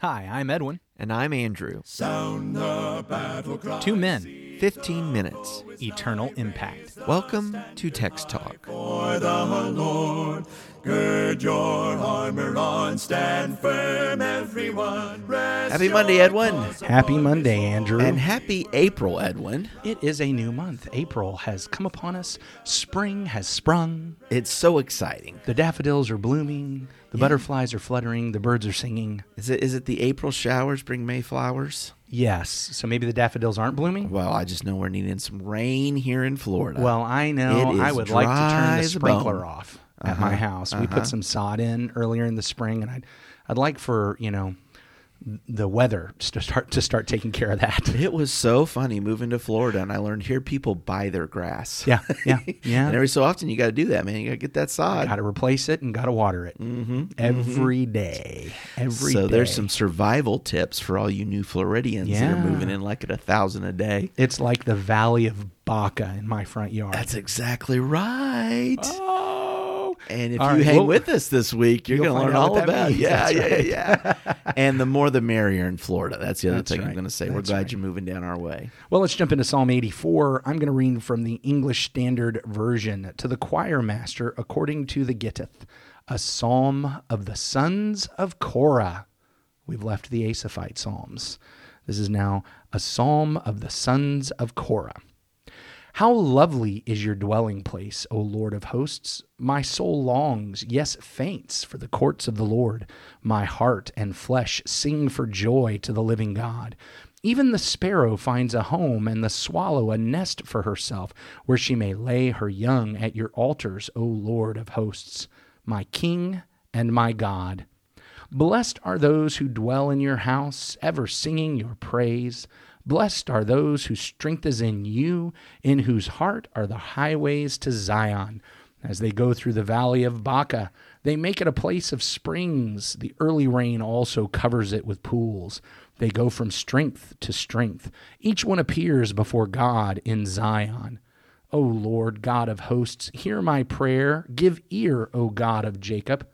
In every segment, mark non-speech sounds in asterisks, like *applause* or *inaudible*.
Hi, I'm Edwin. And I'm Andrew. Two men, 15 minutes. eternal impact. Welcome to Text Talk. Happy Monday, Edwin. Happy Monday, Andrew. And happy April, Edwin. it is a new month. April has come upon us. Spring has sprung. It's so exciting. The daffodils are blooming. The butterflies are fluttering. The birds are singing. Is it is it the April showers bring May flowers? Yes. So maybe the daffodils aren't blooming? Well, I just know we're needing some rain here in Florida. Well, I know. I would like to turn the sprinkler bone. off at my uh-huh. house. We put uh-huh. some sod in earlier in the spring, and I'd I'd like for you know the weather to start to start taking care of that. *laughs* it was so funny moving to Florida, and I learned here people buy their grass. Yeah, yeah, *laughs* yeah. and every so often you got to do that, man. You got to get that sod. Got to replace it and got to water it mm-hmm, every mm-hmm. day. Every so there's some survival tips for all you new Floridians that are moving in like at a thousand a day. It's like the Valley of Baca in my front yard. That's exactly right. oh. And if All you right, hang well, with us this week, you're going to learn all about. means. Yeah, That's yeah, right. yeah, yeah. *laughs* and the more the merrier in Florida. That's the other That's thing I'm going to say. We're glad right. you're moving down our way. Well, let's jump into Psalm 84. I'm going to read from the English Standard Version to the choir master according to the Gittith, a psalm of the sons of Korah. We've left the Asaphite psalms. This is now a psalm of the sons of Korah. How lovely is your dwelling place, O Lord of hosts! My soul longs, yes, faints for the courts of the Lord. My heart and flesh sing for joy to the living God. Even the sparrow finds a home, and the swallow a nest for herself, where she may lay her young at your altars, O Lord of hosts, my King and my God. Blessed are those who dwell in your house, ever singing your praise. Blessed are those whose strength is in you, in whose heart are the highways to Zion. As they go through the valley of Baca, they make it a place of springs. The early rain also covers it with pools. They go from strength to strength. Each one appears before God in Zion. O Lord God of hosts, hear my prayer. Give ear, O God of Jacob.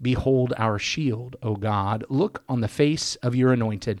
Behold our shield, O God. Look on the face of your anointed.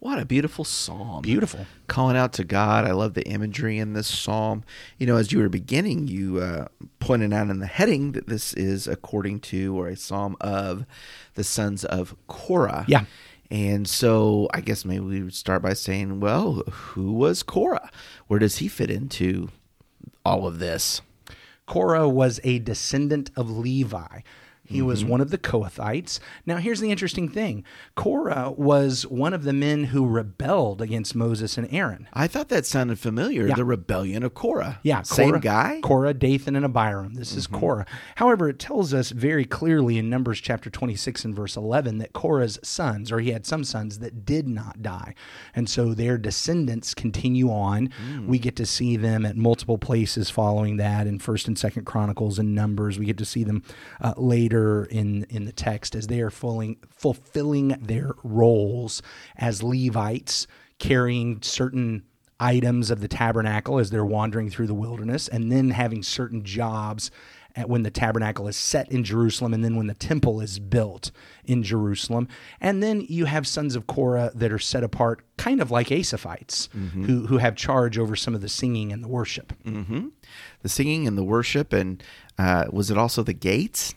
What a beautiful psalm. Beautiful. Calling out to God. I love the imagery in this psalm. You know, as you were beginning, you uh, pointed out in the heading that this is according to or a psalm of the sons of Korah. Yeah. And so I guess maybe we would start by saying, well, who was Korah? Where does he fit into all of this? Korah was a descendant of Levi. He was mm-hmm. one of the Kohathites. Now, here's the interesting thing Korah was one of the men who rebelled against Moses and Aaron. I thought that sounded familiar. Yeah. The rebellion of Korah. Yeah, Same Korah, guy? Korah, Dathan, and Abiram. This is mm-hmm. Korah. However, it tells us very clearly in Numbers chapter 26 and verse 11 that Korah's sons, or he had some sons that did not die. And so their descendants continue on. Mm. We get to see them at multiple places following that in 1st and 2nd Chronicles and Numbers. We get to see them uh, later in, in the text as they are fulfilling, fulfilling their roles as Levites, carrying certain items of the tabernacle as they're wandering through the wilderness, and then having certain jobs at when the tabernacle is set in Jerusalem, and then when the temple is built in Jerusalem. And then you have sons of Korah that are set apart, kind of like Asaphites, who, who have charge over some of the singing and the worship. The singing and the worship. And uh, was it also the gates?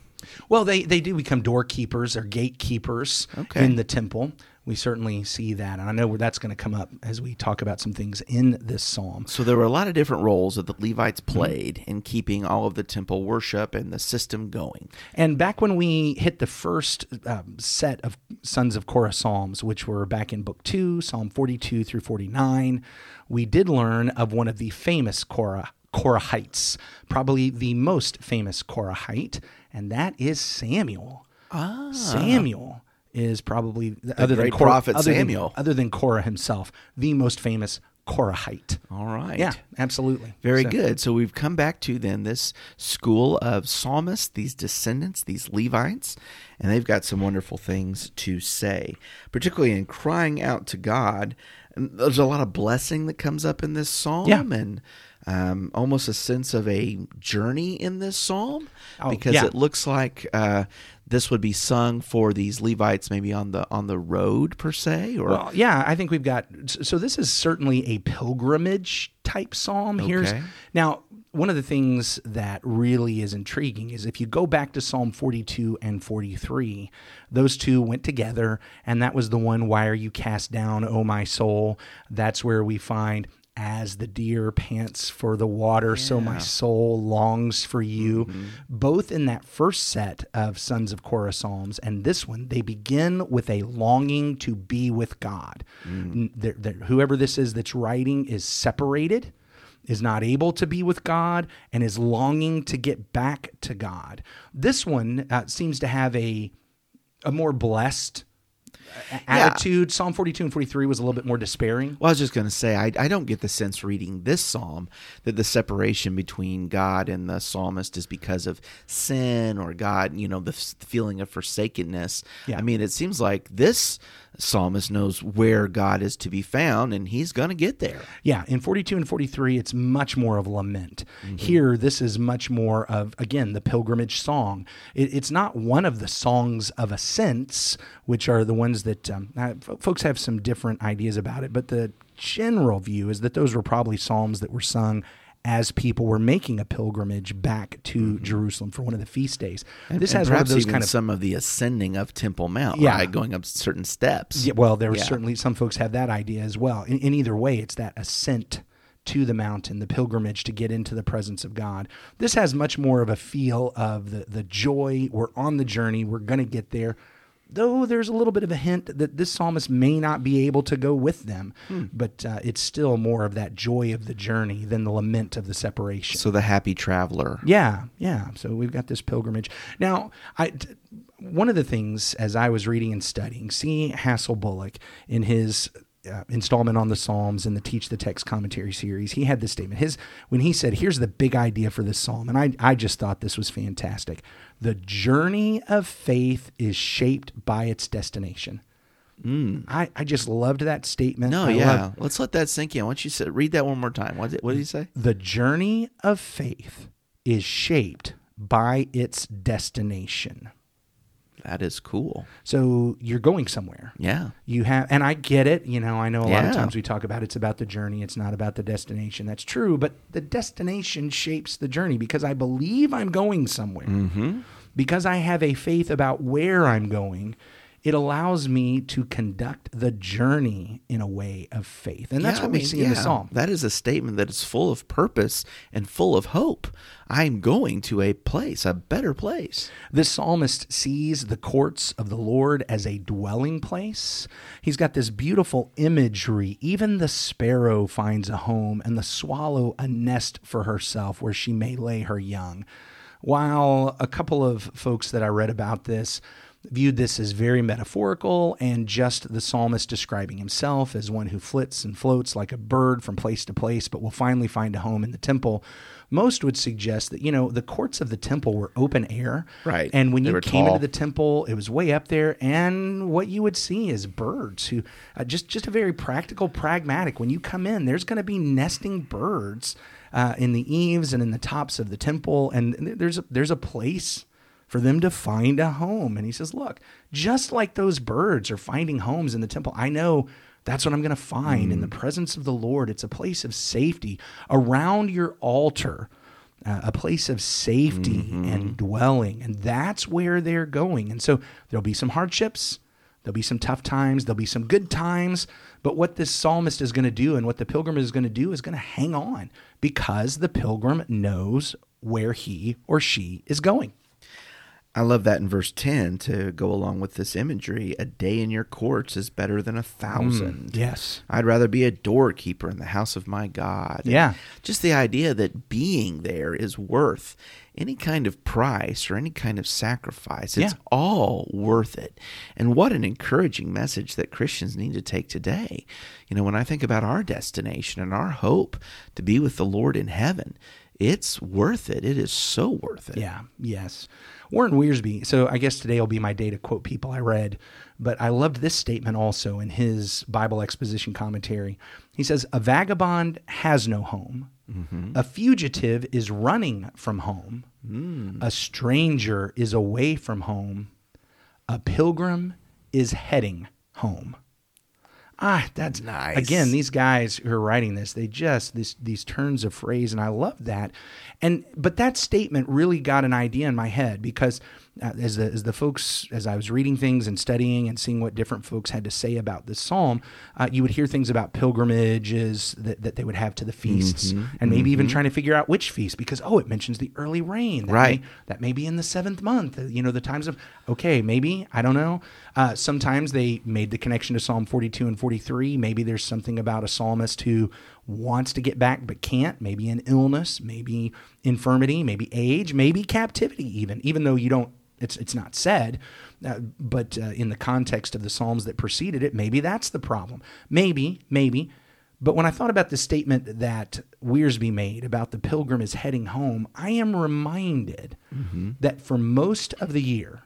Well, they, they do become doorkeepers or gatekeepers Okay. in the temple. We certainly see that. And I know where that's going to come up as we talk about some things in this psalm. So there were a lot of different roles that the Levites Mm-hmm. played in keeping all of the temple worship and the system going. And back when we hit the first um, set of Sons of Korah Psalms, which were back in Book 2, Psalm 42 through 49, we did learn of one of the famous Korah, Korahites, probably the most famous Korahite, and that is Samuel. Ah. Samuel is probably, other than great Korah, prophet other than- Samuel. other than Korah himself, the most famous Korahite. All right. Yeah, absolutely. Very So- good. So we've come back to then this school of psalmists, these descendants, these Levites, and they've got some wonderful things to say, particularly in crying out to God. There's a lot of blessing that comes up in this psalm, Yeah. and um, almost a sense of a journey in this psalm, Oh, because yeah. it looks like uh, this would be sung for these Levites, maybe on the on the road per se, or Well, yeah, I think we've got. So this is certainly a pilgrimage type psalm. Here's now one of the things that really is intriguing is if you go back to Psalm 42 and 43, those two went together, and that was the one. Why are you cast down, O my soul? That's where we find. As the deer pants for the water, so my soul longs for you. Mm-hmm. Both in that first set of Sons of Korah Psalms and this one, they begin with a longing to be with God. Mm. N- they're- they're- whoever this is that's writing is separated, is not able to be with God, and is longing to get back to God. This one uh, seems to have a a more blessed uh, attitude. Psalm 42 and 43 was a little bit more despairing. Well, I was just going to say, I, I don't get the sense reading this psalm that the separation between God and the psalmist is because of sin or God, you know, the feeling of forsakenness. Yeah. I mean, it seems like this psalmist knows where God is to be found and he's going to get there. Yeah, in 42 and 43, it's much more of lament. Here, this is much more of, again, the pilgrimage song. It, it's not one of the songs of ascents, which are the ones that um, folks have some different ideas about it, but the general view is that those were probably psalms that were sung as people were making a pilgrimage back to mm-hmm. Jerusalem for one of the feast days. And, this and has one of those kind of some of the ascending of Temple Mount, Yeah. right? Going up certain steps. Yeah, well, there was Yeah. certainly some folks have that idea as well. In, in either way, it's that ascent to the mountain, the pilgrimage to get into the presence of God. This has much more of a feel of the the joy. We're on the journey. We're going to get there. Though there's a little bit of a hint that this psalmist may not be able to go with them, Hmm. but uh, it's still more of that joy of the journey than the lament of the separation. So the happy traveler. Yeah, yeah. So we've got this pilgrimage. Now, I t- one of the things as I was reading and studying, C. Hassell Bullock in his uh, installment on the Psalms in the Teach the Text commentary series, he had this statement. His when he said, "Here's the big idea for this psalm," and I I just thought this was fantastic. The journey of faith is shaped by its destination. I, I just loved that statement. Mm. No, I yeah. loved- Let's let that sink in. Why don't you say, read that one more time? What did, what did he say? the journey of faith is shaped by its destination. That is cool. So you're going somewhere. Yeah. You have, and I get it. You know, I know a lot of times we talk about it's about the journey, it's not about the destination. That's true, but the destination shapes the journey because I believe I'm going somewhere. Mm-hmm. Because I have a faith about where I'm going, it allows me to conduct the journey in a way of faith. And that's Yeah, what I we mean, see in the psalm. That is a statement that is full of purpose and full of hope. I'm going to a place, a better place. The psalmist sees the courts of the Lord as a dwelling place. He's got this beautiful imagery. Even the sparrow finds a home, and the swallow a nest for herself where she may lay her young. While a couple of folks that I read about this viewed this as very metaphorical and just the psalmist describing himself as one who flits and floats like a bird from place to place, but will finally find a home in the temple. Most would suggest that, you know, the courts of the temple were open air. Right. And when They you came tall. into the temple, it was way up there. And what you would see is birds who, uh, just, just a very practical, pragmatic. When you come in, there's going to be nesting birds uh, in the eaves and in the tops of the temple. And there's a, there's a place for them to find a home. And he says, Look, just like those birds are finding homes in the temple, I know that's what I'm going to find in the presence of the Lord. It's a place of safety around your altar. Uh, a place of safety and dwelling. And that's where they're going. And so there'll be some hardships, there'll be some tough times, there'll be some good times. But what this psalmist is going to do and what the pilgrim is going to do is going to hang on because the pilgrim knows where he or she is going. I love that in verse 10 to go along with this imagery. A day in your courts is better than a thousand. Mm, yes. I'd rather be a doorkeeper in the house of my God. Yeah. Just the idea that being there is worth any kind of price or any kind of sacrifice. It's Yeah. all worth it. And what an encouraging message that Christians need to take today. You know, when I think about our destination and our hope to be with the Lord in heaven, it's worth it. It is so worth it. Yeah, yes. Warren Wiersbe. So I guess today will be my day to quote people I read, but I loved this statement also in his Bible exposition commentary. He says, A vagabond has no home, mm-hmm. a fugitive is running from home, mm. a stranger is away from home, a pilgrim is heading home. Ah, that's Nice. Again, these guys who are writing this, they just this these turns of phrase, and I love that. And but that statement really got an idea in my head because as the as the folks as I was reading things and studying and seeing what different folks had to say about this psalm, uh, you would hear things about pilgrimages that, that they would have to the feasts, and maybe even trying to figure out which feast because oh, it mentions the early rain, that Right. may- that may be in the seventh month. uh, You know, the times of okay, maybe I don't know. Uh, sometimes they made the connection to Psalm 42 and 43. Maybe there's something about a psalmist who wants to get back but can't. Maybe an illness, maybe infirmity, maybe age, maybe captivity. Even even though you don't, it's it's not said. Uh, but uh, in the context of the psalms that preceded it, maybe that's the problem. Maybe, maybe. But when I thought about the statement that Wiersbe made about the pilgrim is heading home, I am reminded that for most of the year,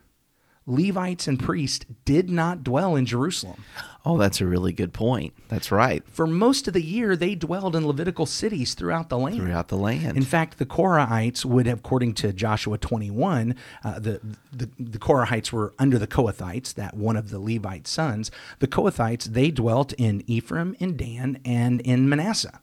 Levites and priests did not dwell in Jerusalem. Oh, that's a really good point. That's right. For most of the year, they dwelled in Levitical cities throughout the land. Throughout the land. In fact, the Korahites would, have, according to Joshua 21, uh, the, the the Korahites were under the Kohathites, that one of the Levite sons. The Kohathites they dwelt in Ephraim, in Dan, and in Manasseh.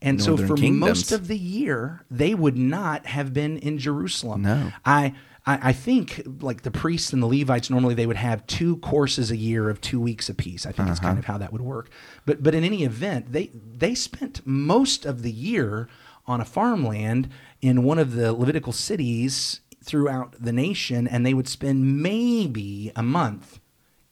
And so, for kingdoms. most of the year, they would not have been in Jerusalem. No. I, I I think like the priests and the Levites normally they would have two courses a year of two weeks apiece. I think that's Uh-huh. kind of how that would work. But but in any event, they they spent most of the year on a farmland in one of the Levitical cities throughout the nation, and they would spend maybe a month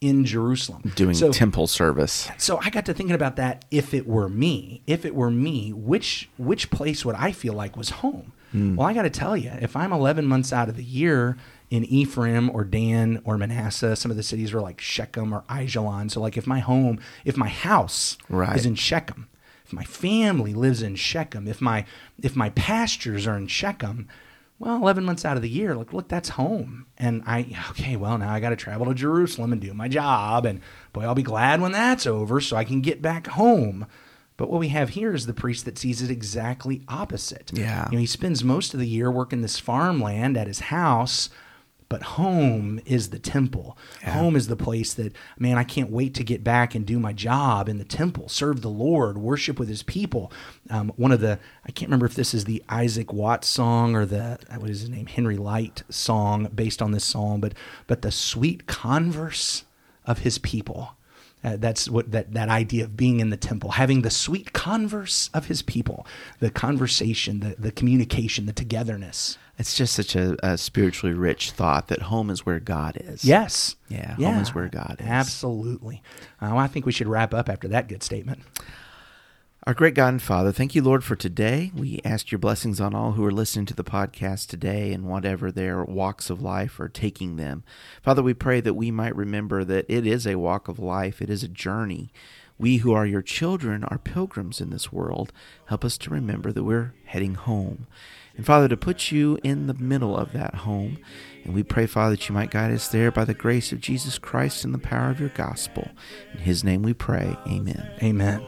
in Jerusalem doing So- temple service. so I got to thinking about that. If it were me, if it were me, which which place would I feel like was home? Hmm. Well, I got to tell you, if I'm 11 months out of the year in Ephraim or Dan or Manasseh, some of the cities were like Shechem or Ajalon. So like if my home, if my house Right. is in Shechem, if my family lives in Shechem, if my if my pastures are in Shechem, well, 11 months out of the year, look, look, that's home. And I, okay, well, now I got to travel to Jerusalem and do my job. And boy, I'll be glad when that's over so I can get back home. But what we have here is the priest that sees it exactly opposite. Yeah. You know, he spends most of the year working this farmland at his house, but home is the temple. Home is the place that, man, I can't wait to get back and do my job in the temple, serve the Lord, worship with his people. Um, one of the, I can't remember if this is the Isaac Watts song or the, what is his name, Henry Lyte song based on this psalm, but, but the sweet converse of his people. Uh, that's what that, that idea of being in the temple, having the sweet converse of his people, the conversation, the, the communication, the togetherness. It's just such a, a spiritually rich thought that home is where God is. Yes. Yeah, home is where God is. Absolutely. Uh, well, I think we should wrap up after that good statement. Our great God and Father, thank you, Lord, for today. We ask your blessings on all who are listening to the podcast today and whatever their walks of life are taking them. Father, we pray that we might remember that it is a walk of life, it is a journey. We who are your children are pilgrims in this world. Help us to remember that we're heading home. And Father, to put you in the middle of that home. And we pray, Father, that you might guide us there by the grace of Jesus Christ and the power of your gospel. In his name we pray. Amen. Amen.